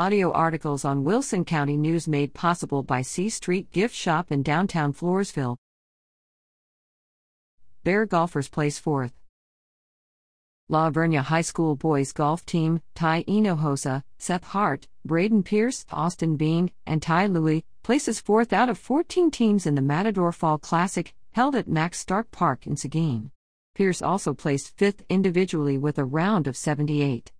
Audio articles on Wilson County News made possible by C Street Gift Shop in downtown Floresville. Bear golfers place fourth. La Vernia High School boys golf team, Ty Hinojosa, Seth Hart, Braden Pierce, Austin Bean, and Ty Louie, places fourth out of 14 teams in the Matador Fall Classic, held at Max Starcke Park in Seguin. Pierce also placed fifth individually with a round of 78.